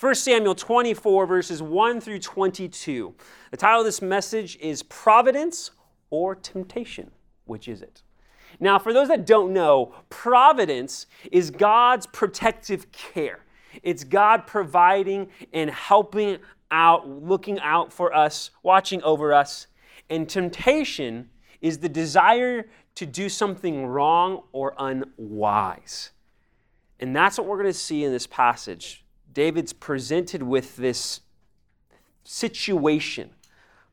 1 Samuel 24, verses 1 through 22. The title of this message is Providence or Temptation. Which is it? Now, for those that don't know, providence is God's protective care. It's God providing and helping out, looking out for us, watching over us. And temptation is the desire to do something wrong or unwise. And that's what we're going to see in this passage. David's presented with this situation,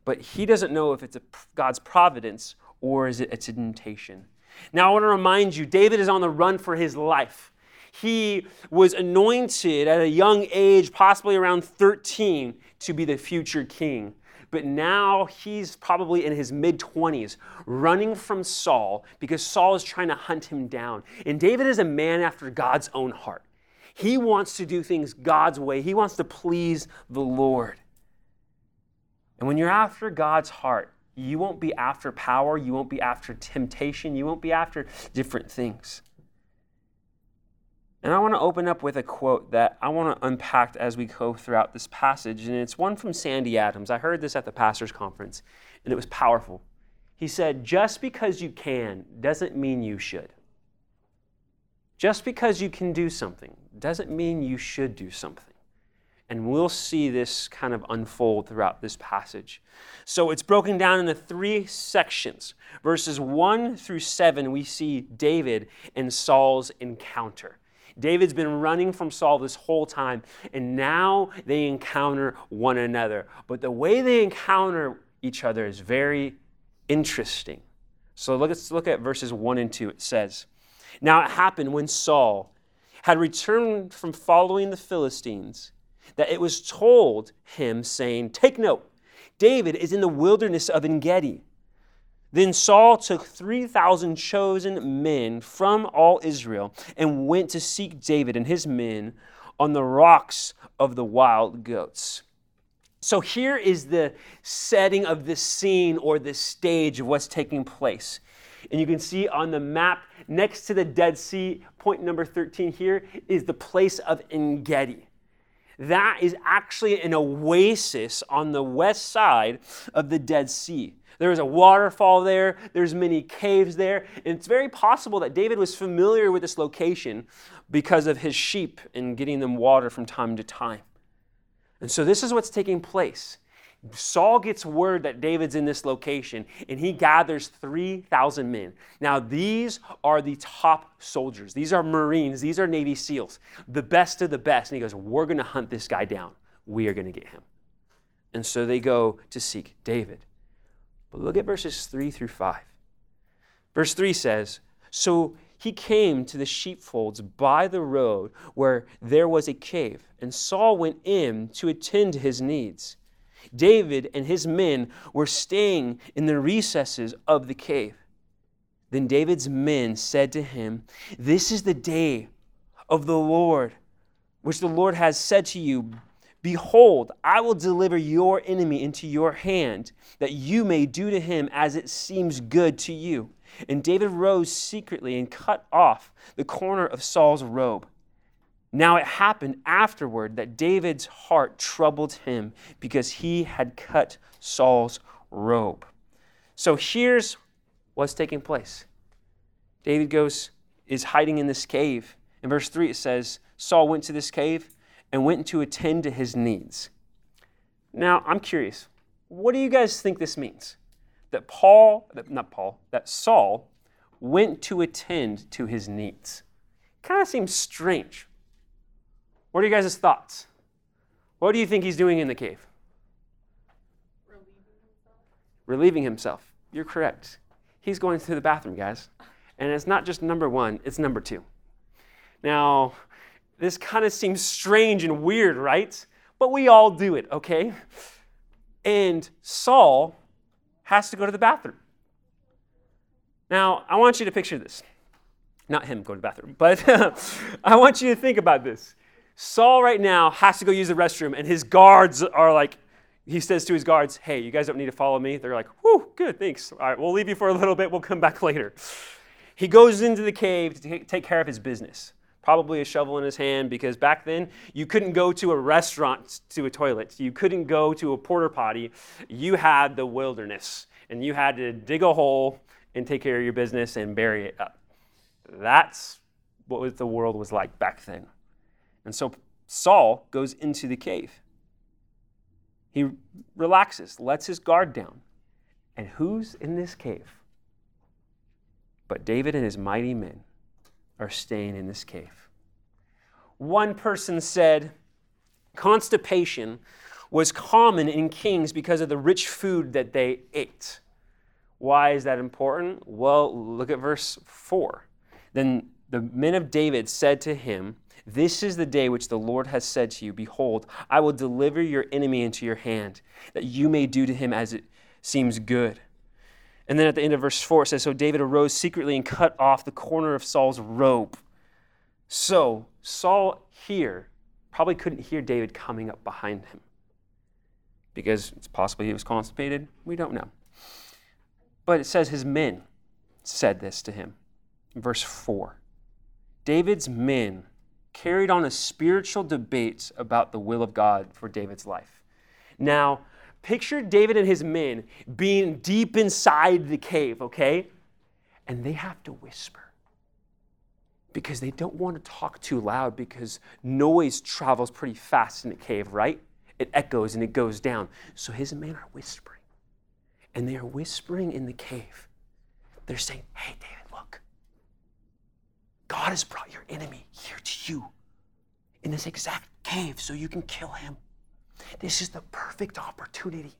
but he doesn't know if it's God's providence or is it a temptation. Now, I want to remind you, David is on the run for his life. He was anointed at a young age, possibly around 13, to be the future king. But now he's probably in his mid 20s, running from Saul because Saul is trying to hunt him down. And David is a man after God's own heart. He wants to do things God's way, he wants to please the Lord. And when you're after God's heart, you won't be after power, you won't be after temptation, you won't be after different things. And I want to open up with a quote that I want to unpack as we go throughout this passage. And it's one from Sandy Adams. I heard this at the pastor's conference, and it was powerful. He said, Just because you can doesn't mean you should. Just because you can do something doesn't mean you should do something. And we'll see this kind of unfold throughout this passage. So it's broken down into three sections. Verses 1 through 7, we see David and Saul's encounter. David's been running from Saul this whole time, and now they encounter one another. But the way they encounter each other is very interesting. So let's look at verses 1 and 2. It says, Now it happened when Saul had returned from following the Philistines that it was told him, saying, Take note, David is in the wilderness of Engedi. Then Saul took 3,000 chosen men from all Israel and went to seek David and his men on the rocks of the wild goats. So here is the setting of the scene or the stage of what's taking place. And you can see on the map next to the Dead Sea, point number 13 here, is the place of Engedi that is actually an oasis on the west side of the Dead Sea. There is a waterfall there, there's many caves there, and it's very possible that David was familiar with this location because of his sheep and getting them water from time to time. And so this is what's taking place. Saul gets word that David's in this location and he gathers 3,000 men. Now, these are the top soldiers. These are Marines. These are Navy SEALs, the best of the best. And he goes, We're going to hunt this guy down. We are going to get him. And so they go to seek David. But look at verses 3 through 5. Verse 3 says, So he came to the sheepfolds by the road where there was a cave, and Saul went in to attend to his needs. David and his men were staying in the recesses of the cave. Then David's men said to him, This is the day of the Lord, which the Lord has said to you, Behold, I will deliver your enemy into your hand, that you may do to him as it seems good to you. And David rose secretly and cut off the corner of Saul's robe. Now it happened afterward that David's heart troubled him because he had cut Saul's robe. So here's what's taking place. David goes is hiding in this cave. In verse 3 it says Saul went to this cave and went to attend to his needs. Now, I'm curious. What do you guys think this means? That Paul, not Paul, that Saul went to attend to his needs. Kind of seems strange. What are you guys' thoughts? What do you think he's doing in the cave? Relieving himself. Relieving himself. You're correct. He's going to the bathroom, guys. And it's not just number one, it's number two. Now, this kind of seems strange and weird, right? But we all do it, okay? And Saul has to go to the bathroom. Now, I want you to picture this. Not him going to the bathroom, but I want you to think about this. Saul right now has to go use the restroom, and his guards are like, he says to his guards, Hey, you guys don't need to follow me. They're like, Whew, good, thanks. All right, we'll leave you for a little bit. We'll come back later. He goes into the cave to take care of his business. probably a shovel in his hand because back then you couldn't go to a restaurant to a toilet. You couldn't go to a porter potty. You had the wilderness and you had to dig a hole and take care of your business and bury it up. That's what the world was like back then. And so Saul goes into the cave. He relaxes, lets his guard down. And who's in this cave? But David and his mighty men are staying in this cave. One person said constipation was common in kings because of the rich food that they ate. Why is that important? Well, look at verse 4. Then the men of David said to him, This is the day which the Lord has said to you, Behold, I will deliver your enemy into your hand, that you may do to him as it seems good. And then at the end of verse 4, it says So David arose secretly and cut off the corner of Saul's robe. So Saul here probably couldn't hear David coming up behind him because it's possible he was constipated. We don't know. But it says his men said this to him. Verse 4 David's men carried on a spiritual debate about the will of God for David's life. Now, Picture David and his men being deep inside the cave, okay? And they have to whisper because they don't want to talk too loud because noise travels pretty fast in a cave, right? It echoes and it goes down. So his men are whispering. And they are whispering in the cave. They're saying, Hey, David. God has brought your enemy here to you in this exact cave so you can kill him. This is the perfect opportunity.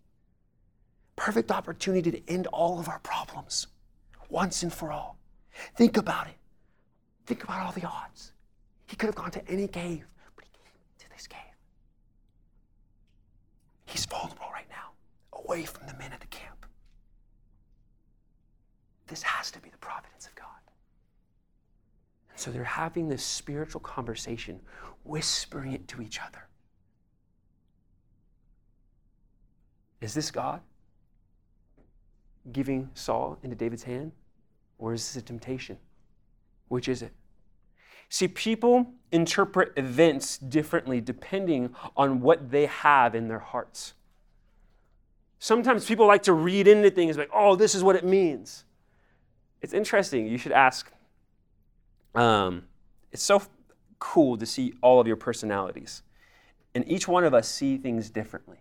Perfect opportunity to end all of our problems once and for all. Think about it. Think about all the odds. He could have gone to any cave, but he came to this cave. He's vulnerable right now, away from the men at the camp. This has to be the providence of God. So they're having this spiritual conversation, whispering it to each other. Is this God giving Saul into David's hand? Or is this a temptation? Which is it? See, people interpret events differently depending on what they have in their hearts. Sometimes people like to read into things like, oh, this is what it means. It's interesting. You should ask. Um, it's so cool to see all of your personalities. And each one of us see things differently.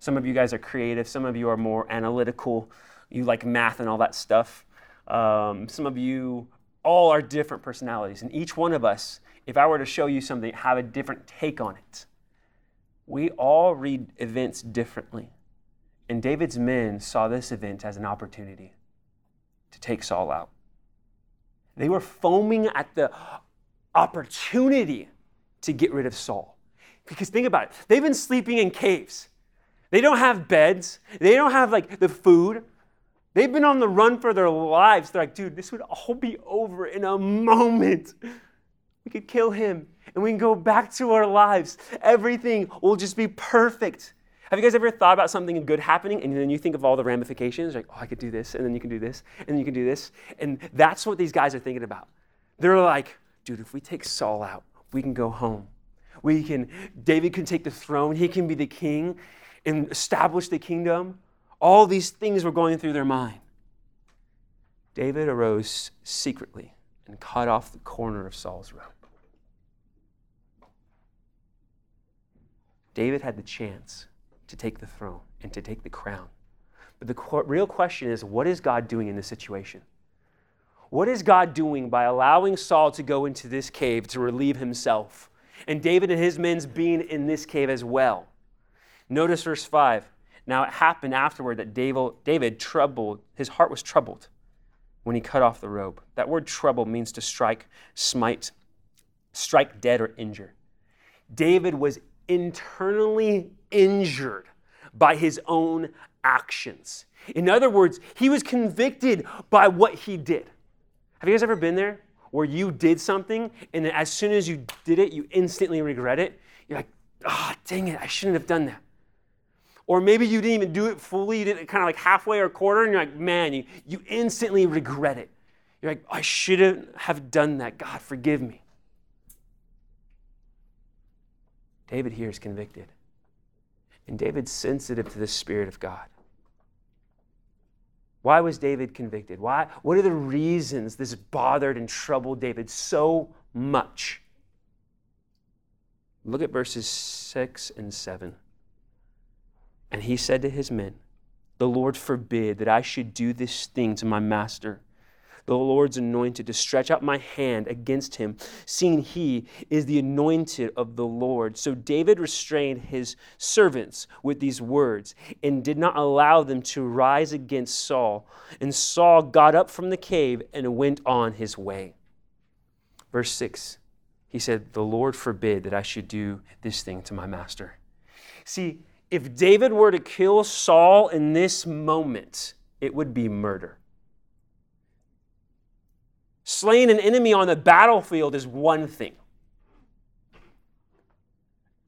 Some of you guys are creative, some of you are more analytical, you like math and all that stuff. Um, some of you all are different personalities. And each one of us, if I were to show you something, have a different take on it. We all read events differently. And David's men saw this event as an opportunity to take Saul out. They were foaming at the opportunity to get rid of Saul. Because think about it, they've been sleeping in caves. They don't have beds. They don't have like the food. They've been on the run for their lives. They're like, dude, this would all be over in a moment. We could kill him and we can go back to our lives. Everything will just be perfect. Have you guys ever thought about something good happening and then you think of all the ramifications? Like, oh, I could do this, and then you can do this, and then you can do this. And that's what these guys are thinking about. They're like, dude, if we take Saul out, we can go home. We can, David can take the throne, he can be the king, and establish the kingdom. All these things were going through their mind. David arose secretly and cut off the corner of Saul's robe. David had the chance to take the throne and to take the crown. But the real question is what is God doing in this situation? What is God doing by allowing Saul to go into this cave to relieve himself? And David and his men's being in this cave as well. Notice verse 5. Now it happened afterward that David, David troubled, his heart was troubled when he cut off the robe. That word trouble means to strike, smite, strike dead, or injure. David was internally injured by his own actions. In other words, he was convicted by what he did. Have you guys ever been there where you did something and as soon as you did it, you instantly regret it? You're like, ah, oh, dang it, I shouldn't have done that. Or maybe you didn't even do it fully, you did it kind of like halfway or a quarter, and you're like, man, you, you instantly regret it. You're like, I shouldn't have done that. God, forgive me. David here is convicted. And David's sensitive to the Spirit of God. Why was David convicted? Why? What are the reasons this bothered and troubled David so much? Look at verses 6 and 7. And he said to his men, The Lord forbid that I should do this thing to my master the Lord's anointed, to stretch out my hand against him, seeing he is the anointed of the Lord. So David restrained his servants with these words and did not allow them to rise against Saul. And Saul got up from the cave and went on his way. Verse 6, he said, The Lord forbid that I should do this thing to my master. See, if David were to kill Saul in this moment, it would be murder. Slaying an enemy on the battlefield is one thing.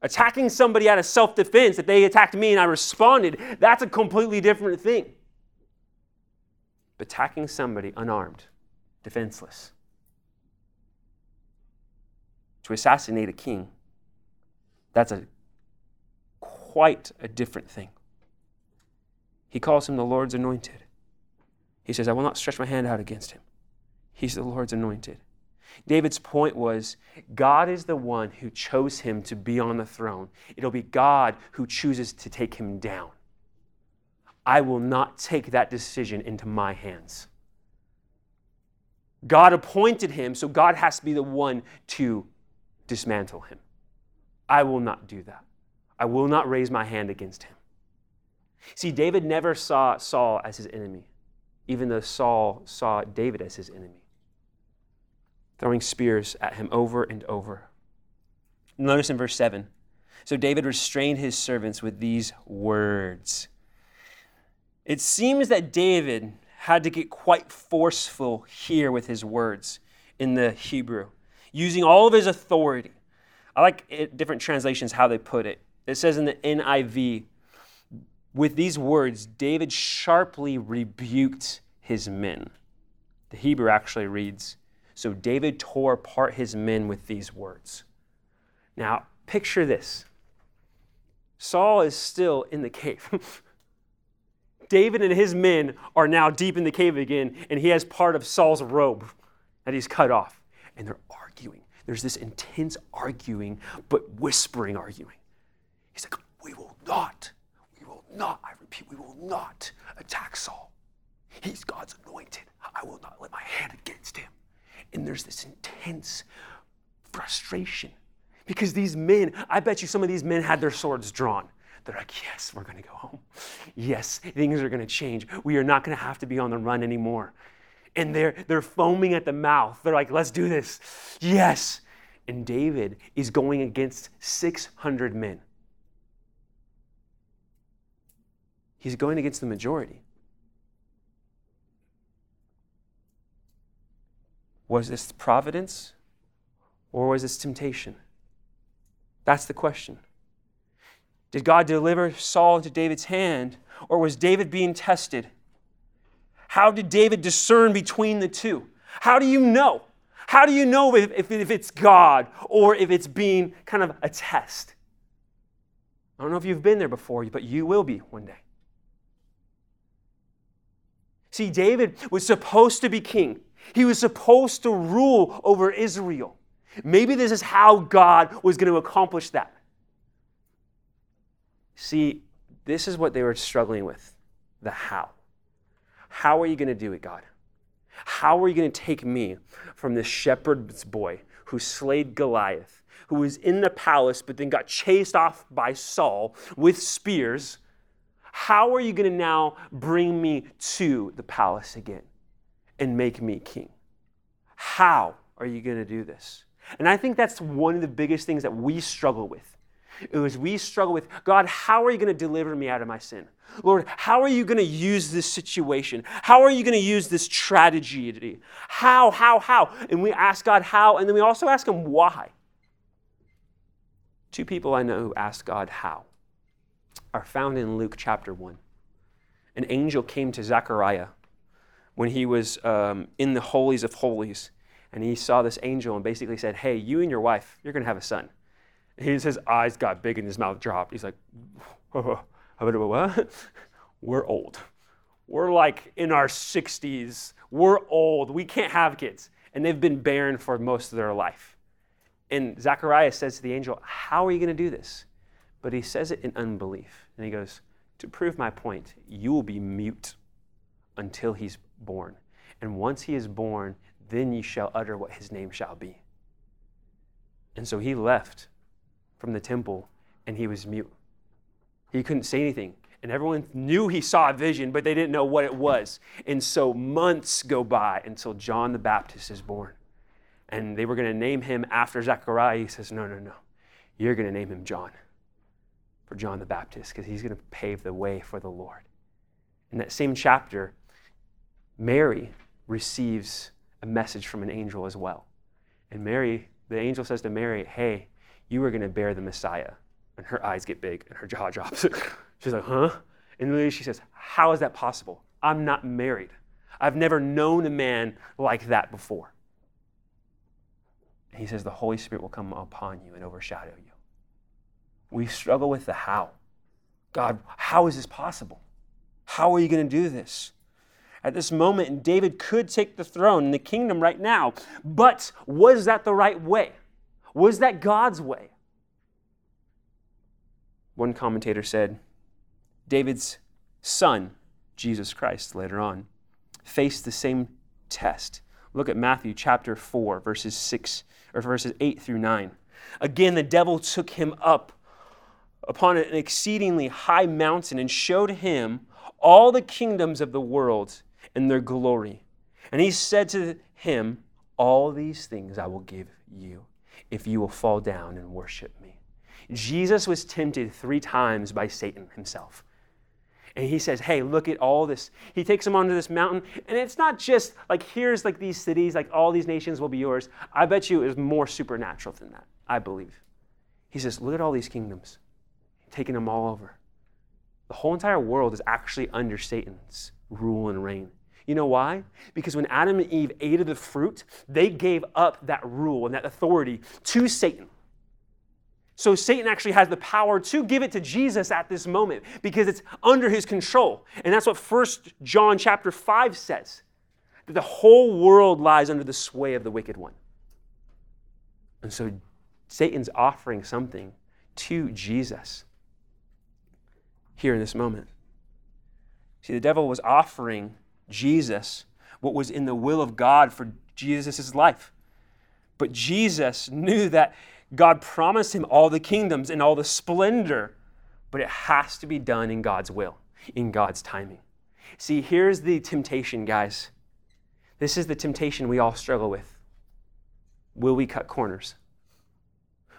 Attacking somebody out of self defense, if they attacked me and I responded, that's a completely different thing. But attacking somebody unarmed, defenseless, to assassinate a king, that's a quite a different thing. He calls him the Lord's anointed. He says, I will not stretch my hand out against him. He's the Lord's anointed. David's point was God is the one who chose him to be on the throne. It'll be God who chooses to take him down. I will not take that decision into my hands. God appointed him, so God has to be the one to dismantle him. I will not do that. I will not raise my hand against him. See, David never saw Saul as his enemy, even though Saul saw David as his enemy throwing spears at him over and over. Notice in verse 7 so David restrained his servants with these words. It seems that David had to get quite forceful here with his words in the Hebrew, using all of his authority. I like it, different translations how they put it. It says in the NIV, with these words, David sharply rebuked his men. The Hebrew actually reads, so David tore apart his men with these words. Now, picture this Saul is still in the cave. David and his men are now deep in the cave again, and he has part of Saul's robe that he's cut off. And they're arguing. There's this intense arguing, but whispering arguing. He's like, We will not, we will not, I repeat, we will not attack Saul. He's God's anointed. I will not let my hand against him. And there's this intense frustration because these men, I bet you some of these men had their swords drawn. They're like, yes, we're going to go home. Yes, things are going to change. We are not going to have to be on the run anymore. And they're, they're foaming at the mouth. They're like, let's do this. Yes. And David is going against 600 men. He's going against the majority. Was this providence or was this temptation? That's the question. Did God deliver Saul into David's hand or was David being tested? How did David discern between the two? How do you know? How do you know if, if, if it's God or if it's being kind of a test? I don't know if you've been there before, but you will be one day. See, David was supposed to be king. He was supposed to rule over Israel. Maybe this is how God was going to accomplish that. See, this is what they were struggling with the how. How are you going to do it, God? How are you going to take me from this shepherd's boy who slayed Goliath, who was in the palace but then got chased off by Saul with spears? How are you going to now bring me to the palace again? And make me king. How are you going to do this? And I think that's one of the biggest things that we struggle with. It was we struggle with God, how are you going to deliver me out of my sin? Lord, how are you going to use this situation? How are you going to use this tragedy? How, how, how? And we ask God how, and then we also ask Him why. Two people I know who ask God how are found in Luke chapter 1. An angel came to Zechariah when he was um, in the holies of holies and he saw this angel and basically said, Hey, you and your wife, you're going to have a son. His, his eyes got big and his mouth dropped. He's like, what? We're old. We're like in our 60s. We're old. We can't have kids. And they've been barren for most of their life. And Zacharias says to the angel, How are you going to do this? But he says it in unbelief. And he goes, To prove my point, you will be mute until he's born. And once he is born, then you shall utter what his name shall be. And so he left from the temple and he was mute. He couldn't say anything. And everyone knew he saw a vision, but they didn't know what it was. And so months go by until John the Baptist is born. And they were going to name him after Zechariah. He says, No, no, no. You're going to name him John for John the Baptist because he's going to pave the way for the Lord. In that same chapter, Mary receives a message from an angel as well. And Mary, the angel says to Mary, Hey, you are going to bear the Messiah. And her eyes get big and her jaw drops. She's like, Huh? And literally she says, How is that possible? I'm not married. I've never known a man like that before. And he says, The Holy Spirit will come upon you and overshadow you. We struggle with the how. God, how is this possible? How are you going to do this? At this moment, and David could take the throne and the kingdom right now. But was that the right way? Was that God's way? One commentator said David's son, Jesus Christ, later on, faced the same test. Look at Matthew chapter 4, verses 6 or verses 8 through 9. Again, the devil took him up upon an exceedingly high mountain and showed him all the kingdoms of the world and their glory. And he said to him, All these things I will give you if you will fall down and worship me. Jesus was tempted three times by Satan himself. And he says, Hey, look at all this. He takes him onto this mountain. And it's not just like, here's like these cities, like all these nations will be yours. I bet you it was more supernatural than that, I believe. He says, Look at all these kingdoms, taking them all over. The whole entire world is actually under Satan's rule and reign. You know why? Because when Adam and Eve ate of the fruit, they gave up that rule and that authority to Satan. So Satan actually has the power to give it to Jesus at this moment because it's under his control. And that's what 1 John chapter 5 says. That the whole world lies under the sway of the wicked one. And so Satan's offering something to Jesus here in this moment. See, the devil was offering Jesus, what was in the will of God for Jesus' life. But Jesus knew that God promised him all the kingdoms and all the splendor, but it has to be done in God's will, in God's timing. See, here's the temptation, guys. This is the temptation we all struggle with. Will we cut corners?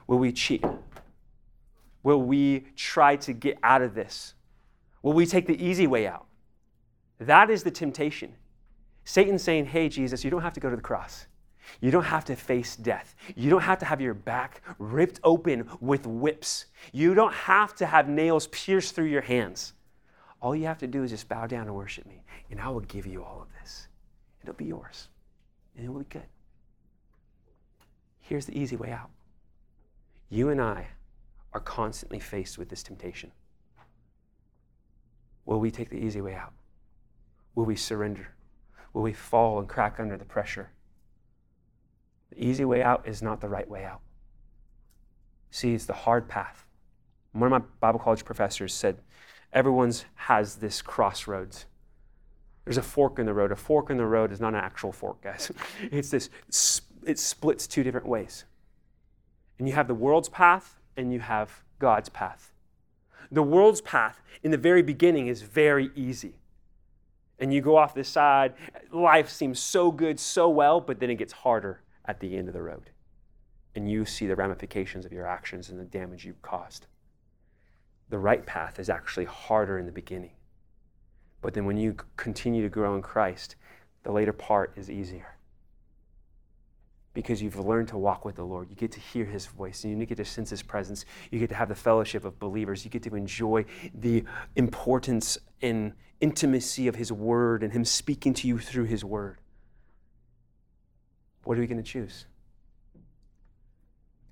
Will we cheat? Will we try to get out of this? Will we take the easy way out? That is the temptation. Satan's saying, Hey, Jesus, you don't have to go to the cross. You don't have to face death. You don't have to have your back ripped open with whips. You don't have to have nails pierced through your hands. All you have to do is just bow down and worship me, and I will give you all of this. It'll be yours, and it will be good. Here's the easy way out you and I are constantly faced with this temptation. Will we take the easy way out? Will we surrender? Will we fall and crack under the pressure? The easy way out is not the right way out. See, it's the hard path. One of my Bible college professors said, Everyone's has this crossroads. There's a fork in the road. A fork in the road is not an actual fork, guys. It's this, it splits two different ways. And you have the world's path and you have God's path. The world's path in the very beginning is very easy and you go off the side. Life seems so good, so well, but then it gets harder at the end of the road. And you see the ramifications of your actions and the damage you've caused. The right path is actually harder in the beginning. But then when you continue to grow in Christ, the later part is easier because you've learned to walk with the Lord. You get to hear His voice, and you get to sense His presence. You get to have the fellowship of believers. You get to enjoy the importance and intimacy of His Word and Him speaking to you through His Word. What are we going to choose?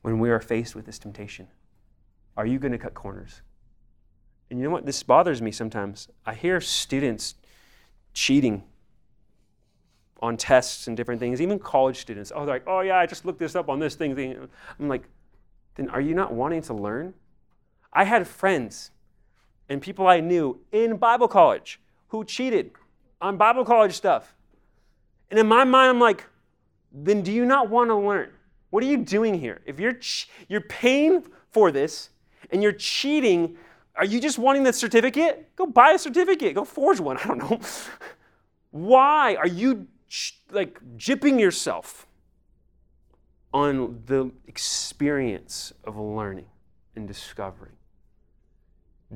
when we are faced with this temptation? Are you going to cut corners? And you know what? This bothers me sometimes. I hear students cheating on tests and different things, even college students. Oh, they're like, oh, yeah, I just looked this up on this thing. I'm like, then are you not wanting to learn? I had friends and people I knew in Bible college who cheated on Bible college stuff. And in my mind, I'm like, then do you not want to learn? What are you doing here? If you're, ch- you're paying for this and you're cheating, are you just wanting the certificate? Go buy a certificate. Go forge one. I don't know. Why are you like jipping yourself on the experience of learning and discovering.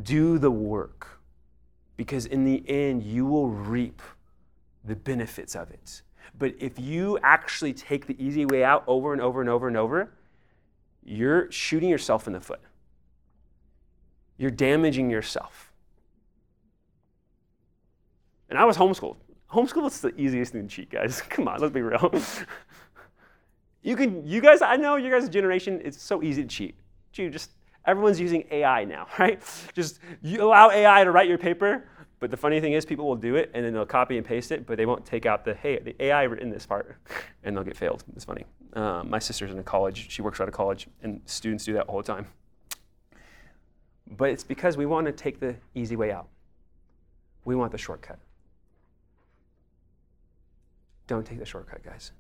Do the work because in the end, you will reap the benefits of it. But if you actually take the easy way out over and over and over and over, you're shooting yourself in the foot. You're damaging yourself. And I was homeschooled homeschool is the easiest thing to cheat, guys. Come on, let's be real. you can, you guys, I know your guys' generation, it's so easy to cheat. You just, everyone's using AI now, right? Just you allow AI to write your paper, but the funny thing is people will do it and then they'll copy and paste it, but they won't take out the, hey, the AI written this part, and they'll get failed. It's funny. Um, my sister's in a college, she works out of college, and students do that all the time. But it's because we want to take the easy way out. We want the shortcut. Don't take the shortcut, guys.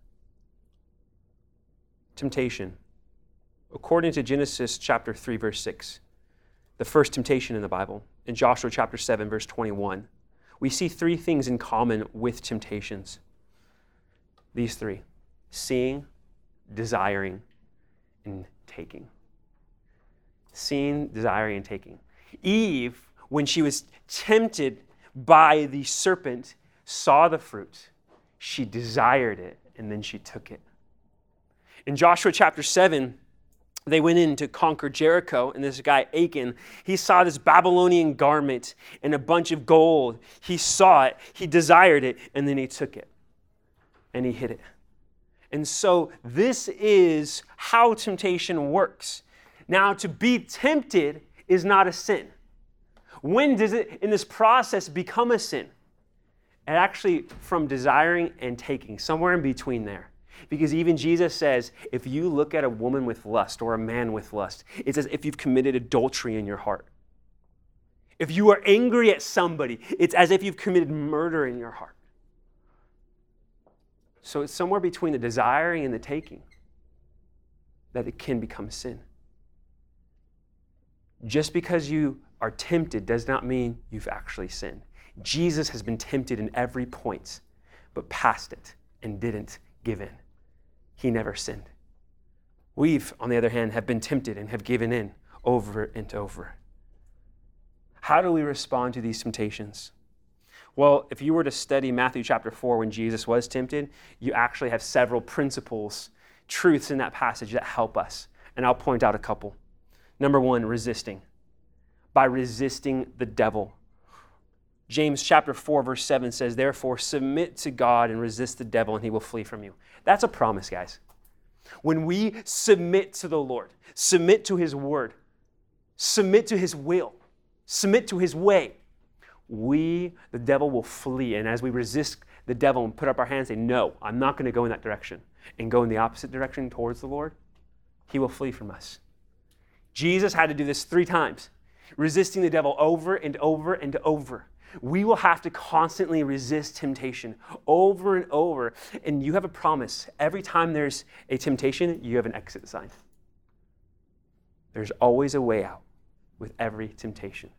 Temptation. According to Genesis chapter 3, verse 6, the first temptation in the Bible, in Joshua chapter 7, verse 21, we see three things in common with temptations. These three seeing, desiring, and taking. Seeing, desiring, and taking. Eve, when she was tempted by the serpent, saw the fruit she desired it, and then she took it. In Joshua chapter 7, they went in to conquer Jericho, and this guy, Achan, he saw this Babylonian garment and a bunch of gold. He saw it, he desired it, and then he took it and he hid it. And so, this is how temptation works. Now, to be tempted is not a sin. When does it, in this process, become a sin? And actually from desiring and taking, somewhere in between there. Because even Jesus says, if you look at a woman with lust or a man with lust, it's as if you've committed adultery in your heart. If you are angry at somebody, it's as if you've committed murder in your heart. So it's somewhere between the desiring and the taking that it can become sin. Just because you are tempted does not mean you've actually sinned. Jesus has been tempted in every point, but passed it and didn't give in. He never sinned. We've, on the other hand, have been tempted and have given in over and over. How do we respond to these temptations? Well, if you were to study Matthew chapter 4 when Jesus was tempted, you actually have several principles, truths in that passage that help us. And I'll point out a couple. Number one, resisting. By resisting the devil. James chapter 4 verse 7 says, "Therefore submit to God and resist the devil and he will flee from you." That's a promise, guys. When we submit to the Lord, submit to his word, submit to his will, submit to his way, we the devil will flee and as we resist the devil and put up our hands and say, "No, I'm not going to go in that direction," and go in the opposite direction towards the Lord, he will flee from us. Jesus had to do this 3 times, resisting the devil over and over and over we will have to constantly resist temptation over and over. And you have a promise. Every time there's a temptation, you have an exit sign. There's always a way out with every temptation.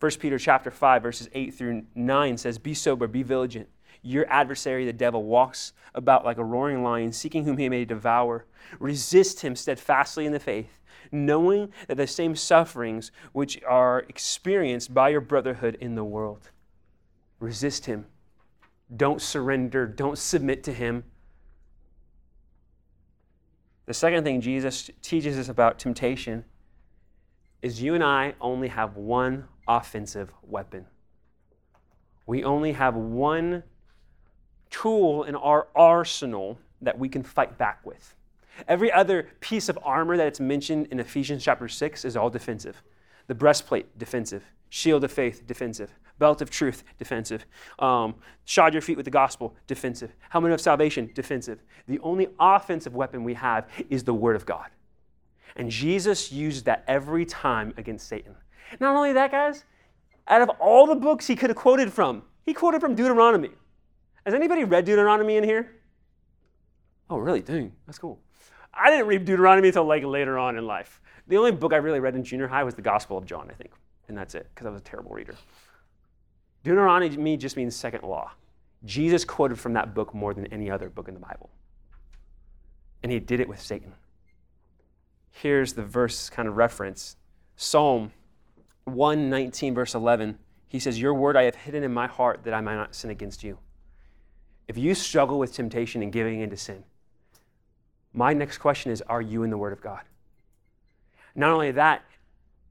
1 Peter chapter 5 verses 8 through 9 says be sober be vigilant your adversary the devil walks about like a roaring lion seeking whom he may devour resist him steadfastly in the faith knowing that the same sufferings which are experienced by your brotherhood in the world. Resist him. Don't surrender. Don't submit to him. The second thing Jesus teaches us about temptation is you and I only have one offensive weapon. We only have one tool in our arsenal that we can fight back with. Every other piece of armor that it's mentioned in Ephesians chapter 6 is all defensive. The breastplate, defensive. Shield of faith, defensive. Belt of truth, defensive. Um, shod your feet with the gospel, defensive. Helmet of salvation, defensive. The only offensive weapon we have is the word of God. And Jesus used that every time against Satan. Not only that, guys, out of all the books he could have quoted from, he quoted from Deuteronomy. Has anybody read Deuteronomy in here? Oh, really? Dang, that's cool. I didn't read Deuteronomy until like later on in life. The only book I really read in junior high was the Gospel of John, I think, and that's it, because I was a terrible reader. Deuteronomy just means second law. Jesus quoted from that book more than any other book in the Bible. And he did it with Satan. Here's the verse kind of reference Psalm 119, verse 11. He says, Your word I have hidden in my heart that I might not sin against you. If you struggle with temptation and giving into sin, my next question is Are you in the Word of God? Not only that,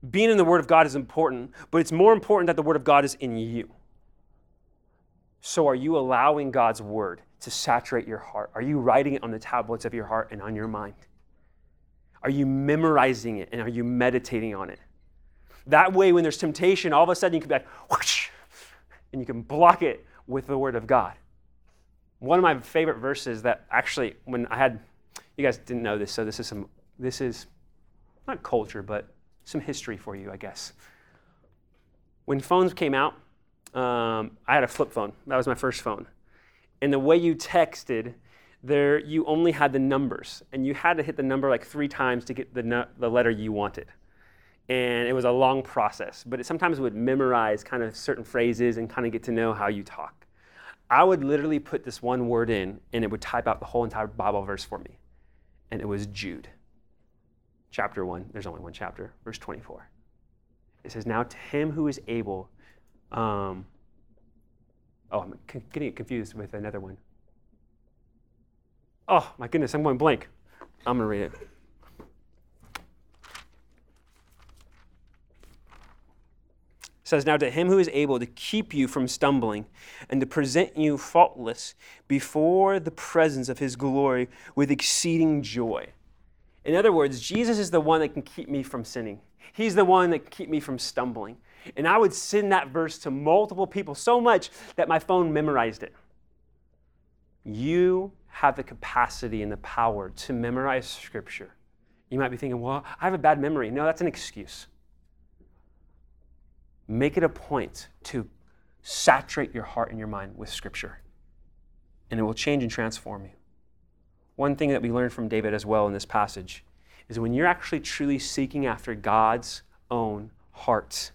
being in the Word of God is important, but it's more important that the Word of God is in you. So, are you allowing God's Word to saturate your heart? Are you writing it on the tablets of your heart and on your mind? Are you memorizing it and are you meditating on it? That way, when there's temptation, all of a sudden you can be like, whoosh, and you can block it with the Word of God. One of my favorite verses that actually, when I had you guys didn't know this, so this is some, this is not culture, but some history for you, I guess. When phones came out, um, I had a flip phone. That was my first phone. And the way you texted, there you only had the numbers, and you had to hit the number like three times to get the, the letter you wanted. And it was a long process, but it sometimes would memorize kind of certain phrases and kind of get to know how you talk. I would literally put this one word in, and it would type out the whole entire Bible verse for me and it was Jude. Chapter 1, there's only one chapter, verse 24. It says, Now to him who is able, um, oh, I'm getting confused with another one. Oh, my goodness, I'm going blank. I'm going to read it. Says, Now to him who is able to keep you from stumbling and to present you faultless before the presence of his glory with exceeding joy. In other words, Jesus is the one that can keep me from sinning. He's the one that can keep me from stumbling. And I would send that verse to multiple people so much that my phone memorized it. You have the capacity and the power to memorize Scripture. You might be thinking, well, I have a bad memory. No, that's an excuse make it a point to saturate your heart and your mind with Scripture, and it will change and transform you. One thing that we learned from David as well in this passage is when you're actually truly seeking after God's own heart,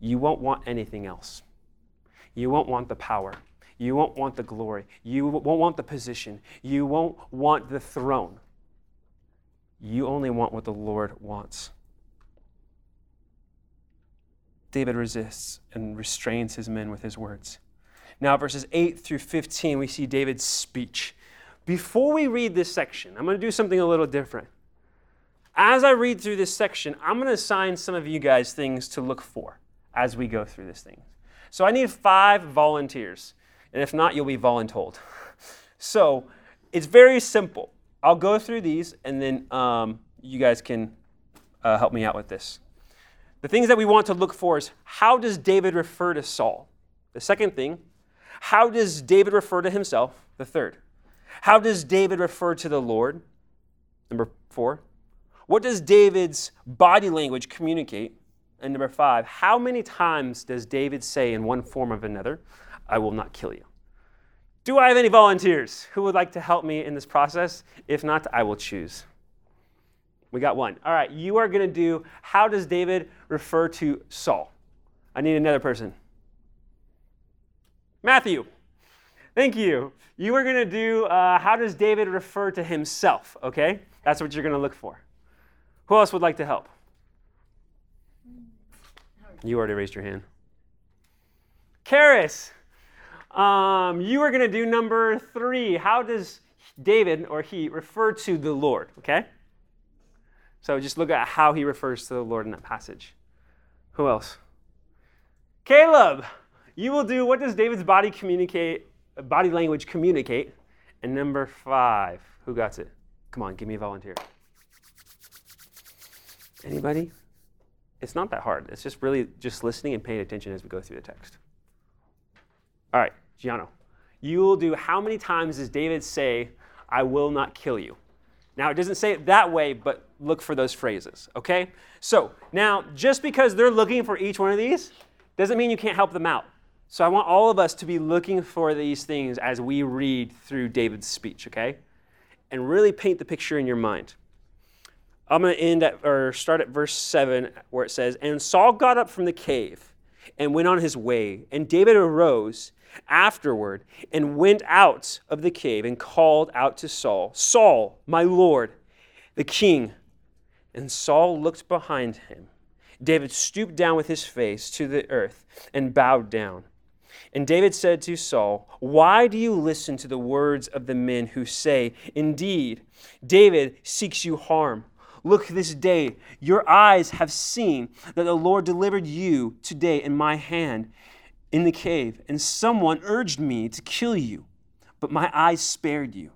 you won't want anything else. You won't want the power. You won't want the glory. You won't want the position. You won't want the throne. You only want what the Lord wants. David resists and restrains his men with his words. Now, verses 8 through 15, we see David's speech. Before we read this section, I'm going to do something a little different. As I read through this section, I'm going to assign some of you guys things to look for as we go through this thing. So I need five volunteers. And if not, you'll be voluntold. So it's very simple. I'll go through these and then um, you guys can uh, help me out with this. The things that we want to look for is how does David refer to Saul? The second thing, how does David refer to himself? The third, how does David refer to the Lord? Number four, what does David's body language communicate? And number five, how many times does David say in one form or another, I will not kill you? Do I have any volunteers who would like to help me in this process? If not, I will choose. We got one. All right, you are going to do how does David refer to Saul? I need another person. Matthew. Thank you. You are going to do uh, how does David refer to himself, okay? That's what you're going to look for. Who else would like to help? You already raised your hand. Karis, um, you are going to do number three. How does David or he refer to the Lord, okay? So just look at how he refers to the Lord in that passage. Who else? Caleb, you will do what does David's body communicate, body language communicate? And number five, who got it? Come on, give me a volunteer. Anybody? It's not that hard. It's just really just listening and paying attention as we go through the text. All right, Giano. You will do how many times does David say, I will not kill you? Now, it doesn't say it that way, but look for those phrases, okay? So, now, just because they're looking for each one of these doesn't mean you can't help them out. So, I want all of us to be looking for these things as we read through David's speech, okay? And really paint the picture in your mind. I'm going to end at or start at verse 7 where it says, And Saul got up from the cave and went on his way, and David arose afterward and went out of the cave and called out to Saul, Saul, my Lord, the king. And Saul looked behind him. David stooped down with his face to the earth and bowed down. And David said to Saul, Why do you listen to the words of the men who say, Indeed, David seeks you harm? Look this day, your eyes have seen that the Lord delivered you today in my hand in the cave, and someone urged me to kill you, but my eyes spared you.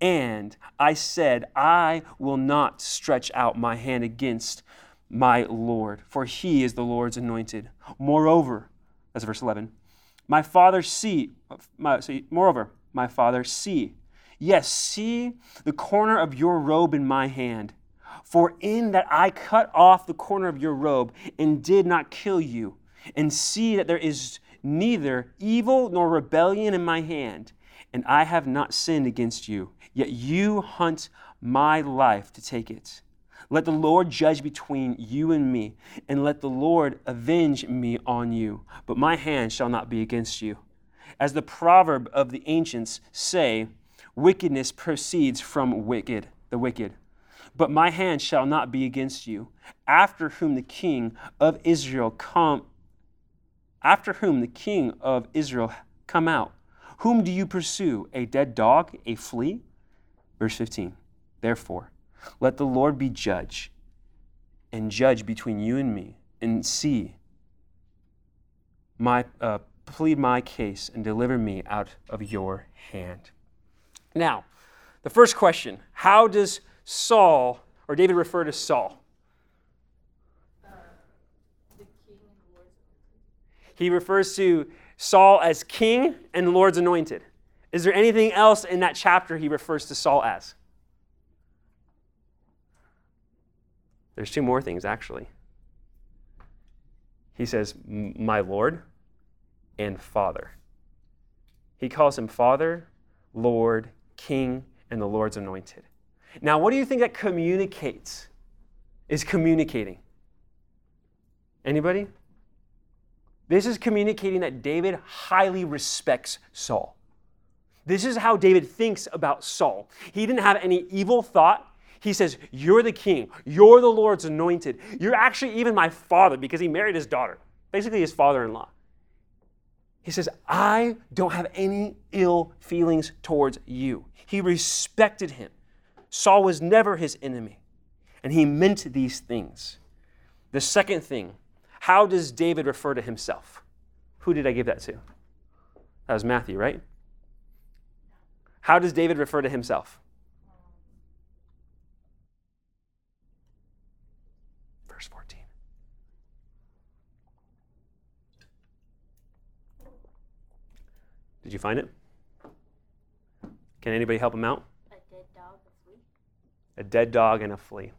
And I said, I will not stretch out my hand against my Lord, for he is the Lord's anointed. Moreover, that's verse 11, my father see, my, see, moreover, my father see, yes, see the corner of your robe in my hand. For in that I cut off the corner of your robe and did not kill you, and see that there is neither evil nor rebellion in my hand, and I have not sinned against you. Yet you hunt my life to take it. Let the Lord judge between you and me, and let the Lord avenge me on you. But my hand shall not be against you. As the proverb of the ancients say, wickedness proceeds from wicked, the wicked. But my hand shall not be against you. After whom the king of Israel come after whom the king of Israel come out. Whom do you pursue? A dead dog, a flea? Verse 15. Therefore, let the Lord be judge and judge between you and me and see my uh, plead my case and deliver me out of your hand. Now, the first question, how does Saul or David refer to Saul? he refers to Saul as king and Lord's anointed. Is there anything else in that chapter he refers to Saul as? There's two more things, actually. He says, My Lord and Father. He calls him Father, Lord, King, and the Lord's anointed. Now, what do you think that communicates? Is communicating? Anybody? This is communicating that David highly respects Saul. This is how David thinks about Saul. He didn't have any evil thought. He says, You're the king. You're the Lord's anointed. You're actually even my father because he married his daughter, basically his father in law. He says, I don't have any ill feelings towards you. He respected him. Saul was never his enemy, and he meant these things. The second thing how does David refer to himself? Who did I give that to? That was Matthew, right? How does David refer to himself? Verse 14. Did you find it? Can anybody help him out? A dead dog, a flea. A dead dog and a flea.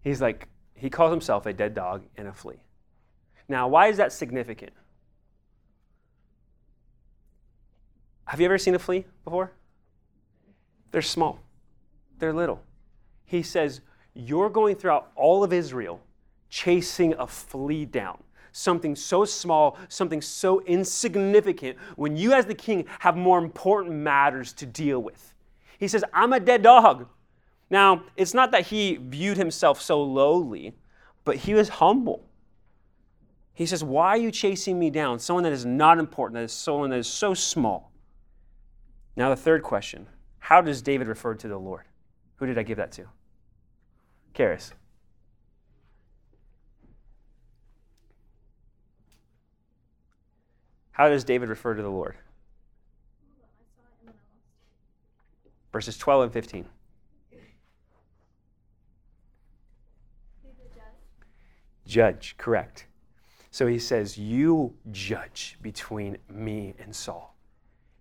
He's like, he calls himself a dead dog and a flea. Now, why is that significant? Have you ever seen a flea before? They're small, they're little. He says, You're going throughout all of Israel chasing a flea down. Something so small, something so insignificant, when you, as the king, have more important matters to deal with. He says, I'm a dead dog. Now, it's not that he viewed himself so lowly, but he was humble. He says, Why are you chasing me down? Someone that is not important, that is someone that is so small. Now, the third question How does David refer to the Lord? Who did I give that to? Karis. How does David refer to the Lord? Verses 12 and 15. Judge, correct. So he says, You judge between me and Saul.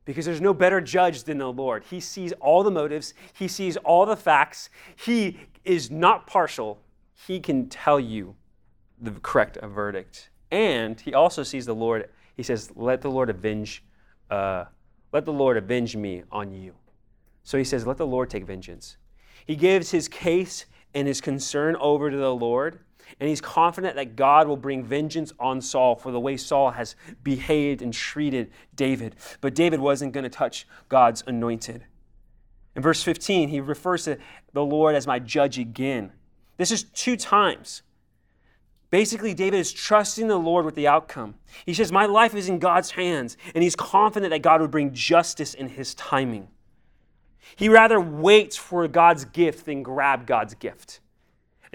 Because there's no better judge than the Lord. He sees all the motives, he sees all the facts, he is not partial. He can tell you the correct verdict. And he also sees the Lord, he says, Let the Lord avenge, uh, let the Lord avenge me on you. So he says, Let the Lord take vengeance. He gives his case and his concern over to the Lord. And he's confident that God will bring vengeance on Saul for the way Saul has behaved and treated David. But David wasn't going to touch God's anointed. In verse 15, he refers to the Lord as my judge again. This is two times. Basically, David is trusting the Lord with the outcome. He says, My life is in God's hands, and he's confident that God would bring justice in his timing. He rather waits for God's gift than grab God's gift.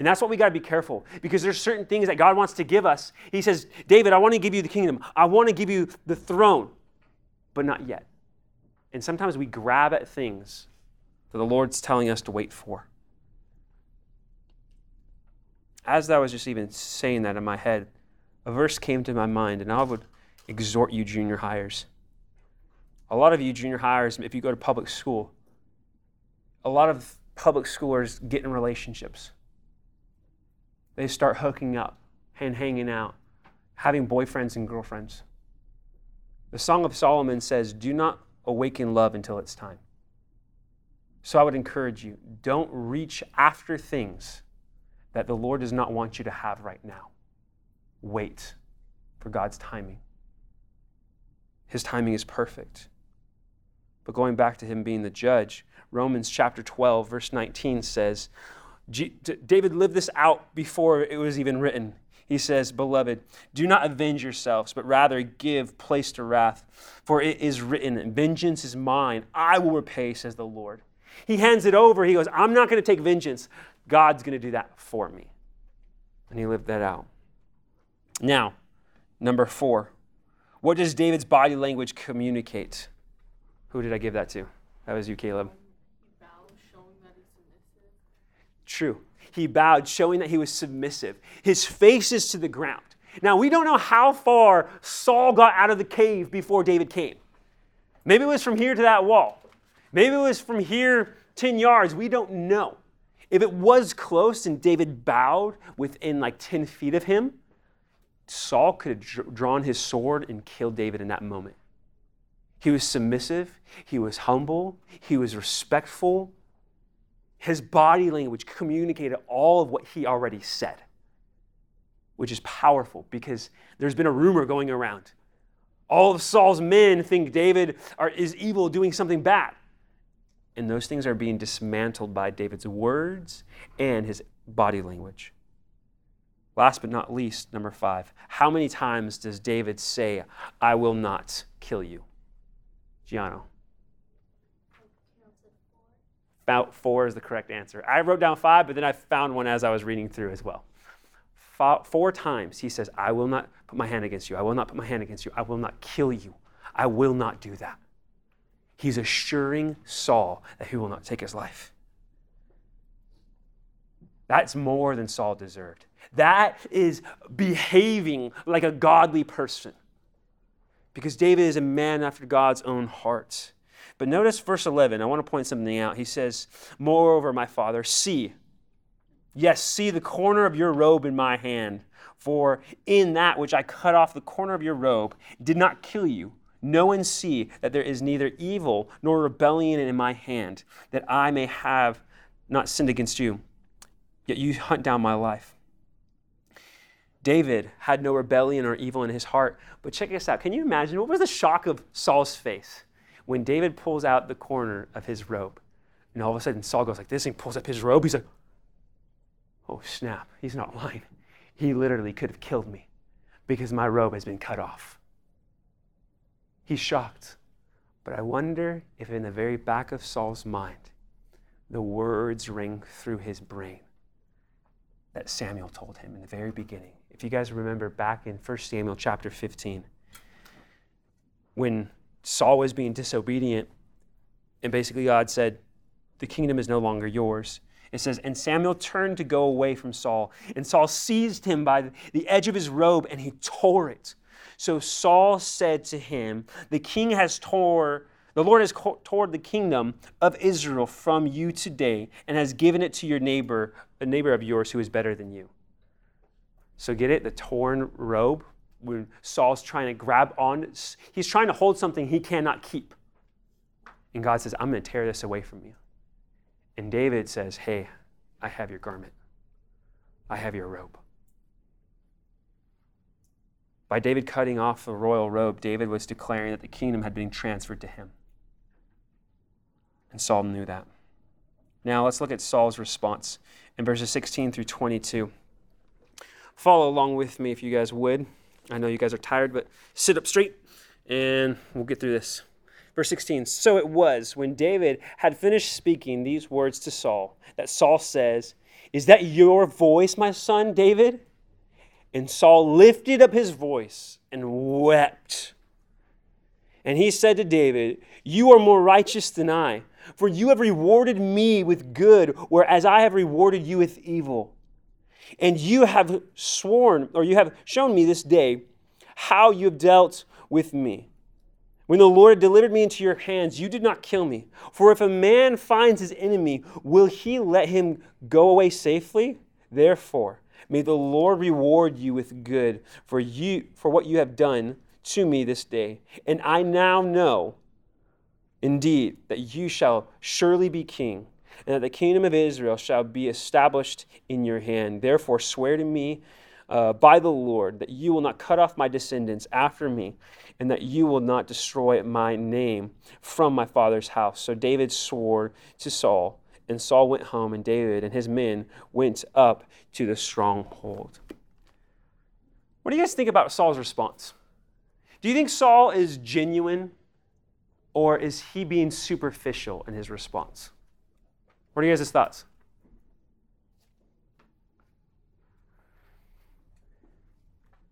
And that's what we got to be careful because there's certain things that God wants to give us. He says, David, I want to give you the kingdom. I want to give you the throne, but not yet. And sometimes we grab at things that the Lord's telling us to wait for. As I was just even saying that in my head, a verse came to my mind, and I would exhort you, junior highers. A lot of you, junior highers, if you go to public school, a lot of public schoolers get in relationships. They start hooking up and hanging out, having boyfriends and girlfriends. The Song of Solomon says, Do not awaken love until it's time. So I would encourage you don't reach after things that the Lord does not want you to have right now. Wait for God's timing. His timing is perfect. But going back to him being the judge, Romans chapter 12, verse 19 says, David lived this out before it was even written. He says, Beloved, do not avenge yourselves, but rather give place to wrath. For it is written, Vengeance is mine, I will repay, says the Lord. He hands it over. He goes, I'm not going to take vengeance. God's going to do that for me. And he lived that out. Now, number four, what does David's body language communicate? Who did I give that to? That was you, Caleb. True. He bowed, showing that he was submissive. His face is to the ground. Now, we don't know how far Saul got out of the cave before David came. Maybe it was from here to that wall. Maybe it was from here 10 yards. We don't know. If it was close and David bowed within like 10 feet of him, Saul could have drawn his sword and killed David in that moment. He was submissive, he was humble, he was respectful. His body language communicated all of what he already said, which is powerful because there's been a rumor going around. All of Saul's men think David are, is evil, doing something bad. And those things are being dismantled by David's words and his body language. Last but not least, number five, how many times does David say, I will not kill you? Giano. About four is the correct answer. I wrote down five, but then I found one as I was reading through as well. Four times he says, I will not put my hand against you. I will not put my hand against you. I will not kill you. I will not do that. He's assuring Saul that he will not take his life. That's more than Saul deserved. That is behaving like a godly person. Because David is a man after God's own heart. But notice verse 11. I want to point something out. He says, Moreover, my father, see. Yes, see the corner of your robe in my hand. For in that which I cut off the corner of your robe did not kill you, Know and see that there is neither evil nor rebellion in my hand, that I may have not sinned against you. Yet you hunt down my life. David had no rebellion or evil in his heart. But check this out. Can you imagine what was the shock of Saul's face when David pulls out the corner of his robe? And all of a sudden Saul goes like this and pulls up his robe. He's like, oh, snap. He's not lying. He literally could have killed me because my robe has been cut off. He's shocked. But I wonder if in the very back of Saul's mind, the words ring through his brain that Samuel told him in the very beginning. If you guys remember back in 1 Samuel chapter 15, when Saul was being disobedient, and basically God said, The kingdom is no longer yours. It says, And Samuel turned to go away from Saul, and Saul seized him by the edge of his robe, and he tore it. So Saul said to him, The king has tore, the Lord has torn the kingdom of Israel from you today, and has given it to your neighbor, a neighbor of yours who is better than you. So get it? The torn robe, when Saul's trying to grab on, he's trying to hold something he cannot keep. And God says, I'm going to tear this away from you. And David says, Hey, I have your garment, I have your robe. By David cutting off the royal robe, David was declaring that the kingdom had been transferred to him. And Saul knew that. Now let's look at Saul's response in verses 16 through 22. Follow along with me if you guys would. I know you guys are tired, but sit up straight and we'll get through this. Verse 16 So it was when David had finished speaking these words to Saul that Saul says, Is that your voice, my son David? And Saul lifted up his voice and wept. And he said to David, You are more righteous than I, for you have rewarded me with good, whereas I have rewarded you with evil. And you have sworn, or you have shown me this day, how you have dealt with me. When the Lord delivered me into your hands, you did not kill me. For if a man finds his enemy, will he let him go away safely? Therefore, may the Lord reward you with good for you for what you have done to me this day. And I now know indeed that you shall surely be king, and that the kingdom of Israel shall be established in your hand. Therefore, swear to me uh, by the Lord that you will not cut off my descendants after me, and that you will not destroy my name from my father's house. So David swore to Saul, and Saul went home, and David and his men went up to the stronghold. What do you guys think about Saul's response? Do you think Saul is genuine, or is he being superficial in his response? What are you guys' thoughts?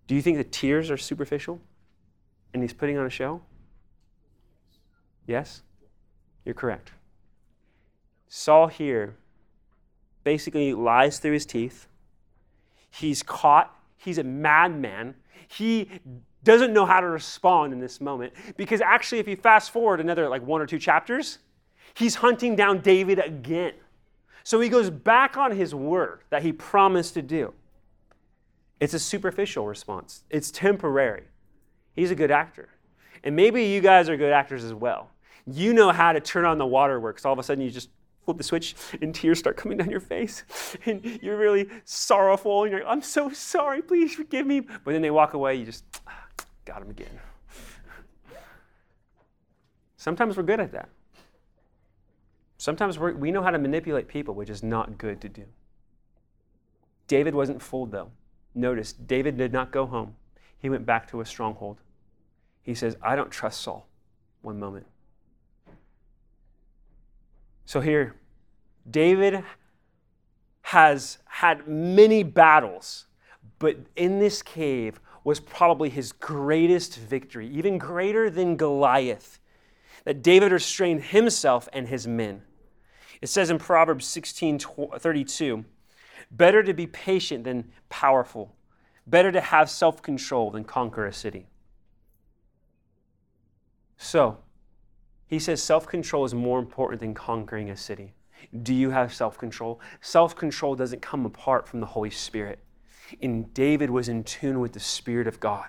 Do you think the tears are superficial? and he's putting on a show? Yes? You're correct. Saul here basically lies through his teeth. He's caught. He's a madman. He doesn't know how to respond in this moment because actually, if you fast forward another like one or two chapters, he's hunting down David again. So he goes back on his word that he promised to do. It's a superficial response, it's temporary. He's a good actor. And maybe you guys are good actors as well. You know how to turn on the waterworks. All of a sudden, you just flip the switch and tears start coming down your face. And you're really sorrowful. And you're like, I'm so sorry. Please forgive me. But then they walk away. You just ah, got him again. Sometimes we're good at that. Sometimes we know how to manipulate people, which is not good to do. David wasn't fooled, though. Notice, David did not go home. He went back to a stronghold he says, I don't trust Saul. One moment. So here, David has had many battles, but in this cave was probably his greatest victory, even greater than Goliath, that David restrained himself and his men. It says in Proverbs 16 32, better to be patient than powerful, better to have self control than conquer a city. So, he says self control is more important than conquering a city. Do you have self control? Self control doesn't come apart from the Holy Spirit. And David was in tune with the Spirit of God.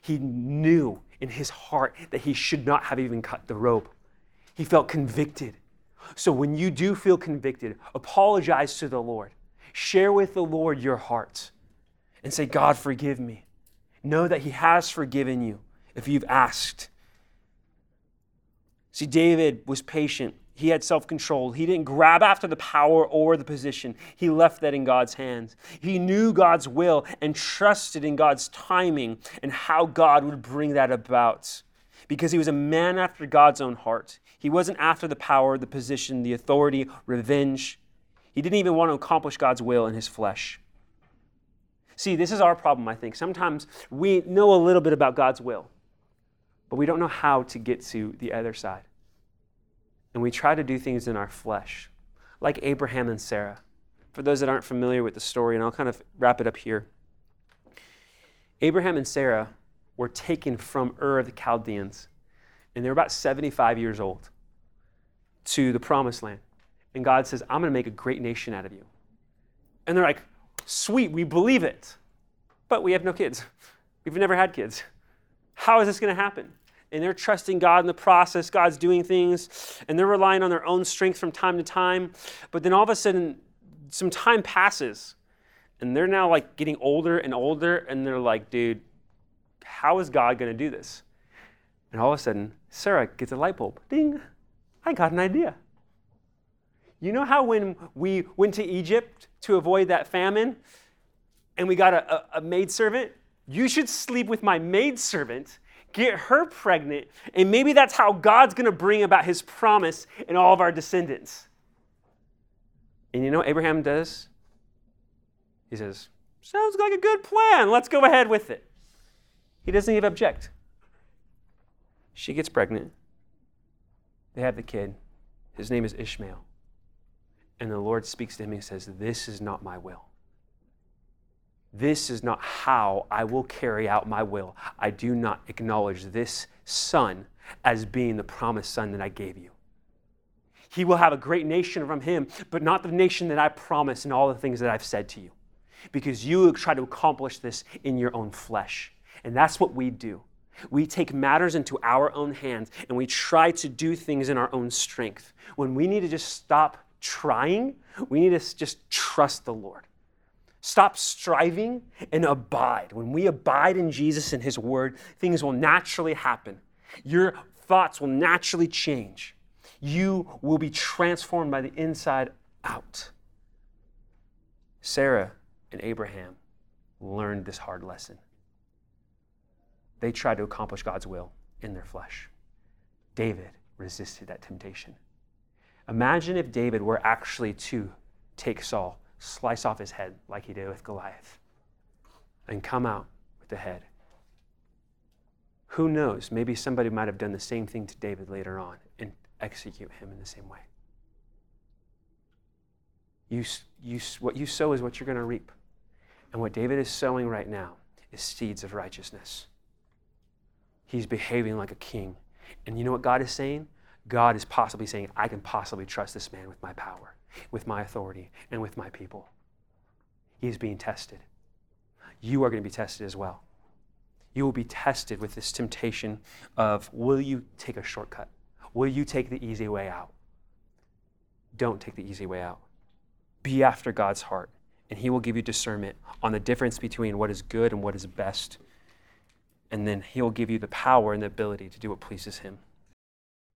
He knew in his heart that he should not have even cut the rope. He felt convicted. So when you do feel convicted, apologize to the Lord. Share with the Lord your heart and say, God, forgive me. Know that He has forgiven you if you've asked. See, David was patient. He had self control. He didn't grab after the power or the position. He left that in God's hands. He knew God's will and trusted in God's timing and how God would bring that about. Because he was a man after God's own heart. He wasn't after the power, the position, the authority, revenge. He didn't even want to accomplish God's will in his flesh. See, this is our problem, I think. Sometimes we know a little bit about God's will, but we don't know how to get to the other side and we try to do things in our flesh. like Abraham and Sarah. For those that aren't familiar with the story, and I'll kind of wrap it up here. Abraham and Sarah were taken from Ur of the Chaldeans, and they're about 75 years old, to the promised land. And God says, I'm going to make a great nation out of you. And they're like, sweet, we believe it. But we have no kids. We've never had kids. How is this going to happen? And they're trusting God in the process. God's doing things, and they're relying on their own strength from time to time. But then all of a sudden, some time passes, and they're now like getting older and older, and they're like, dude, how is God going to do this? And all of a sudden, Sarah gets a light bulb. Ding! I got an idea. You know how when we went to Egypt to avoid that famine and we got a, a, a maidservant? You should sleep with my maidservant, get her pregnant, and maybe that's how God's going to bring about his promise in all of our descendants. And you know what Abraham does? He says, Sounds like a good plan. Let's go ahead with it. He doesn't even object. She gets pregnant. They have the kid. His name is Ishmael. And the Lord speaks to him and says, This is not my will. This is not how I will carry out my will. I do not acknowledge this son as being the promised son that I gave you. He will have a great nation from him, but not the nation that I promised and all the things that I've said to you. Because you try to accomplish this in your own flesh. And that's what we do. We take matters into our own hands and we try to do things in our own strength when we need to just stop trying, we need to just trust the Lord. Stop striving and abide. When we abide in Jesus and His Word, things will naturally happen. Your thoughts will naturally change. You will be transformed by the inside out. Sarah and Abraham learned this hard lesson. They tried to accomplish God's will in their flesh. David resisted that temptation. Imagine if David were actually to take Saul, slice off his head like he did with Goliath, and come out with the head. Who knows? Maybe somebody might have done the same thing to David later on and execute him in the same way. You, you, what you sow is what you're going to reap. And what David is sowing right now is seeds of righteousness. He's behaving like a king. And you know what God is saying? God is possibly saying, I can possibly trust this man with my power, with my authority, and with my people. He is being tested. You are going to be tested as well. You will be tested with this temptation of will you take a shortcut? Will you take the easy way out? Don't take the easy way out. Be after God's heart, and He will give you discernment on the difference between what is good and what is best. And then He will give you the power and the ability to do what pleases Him.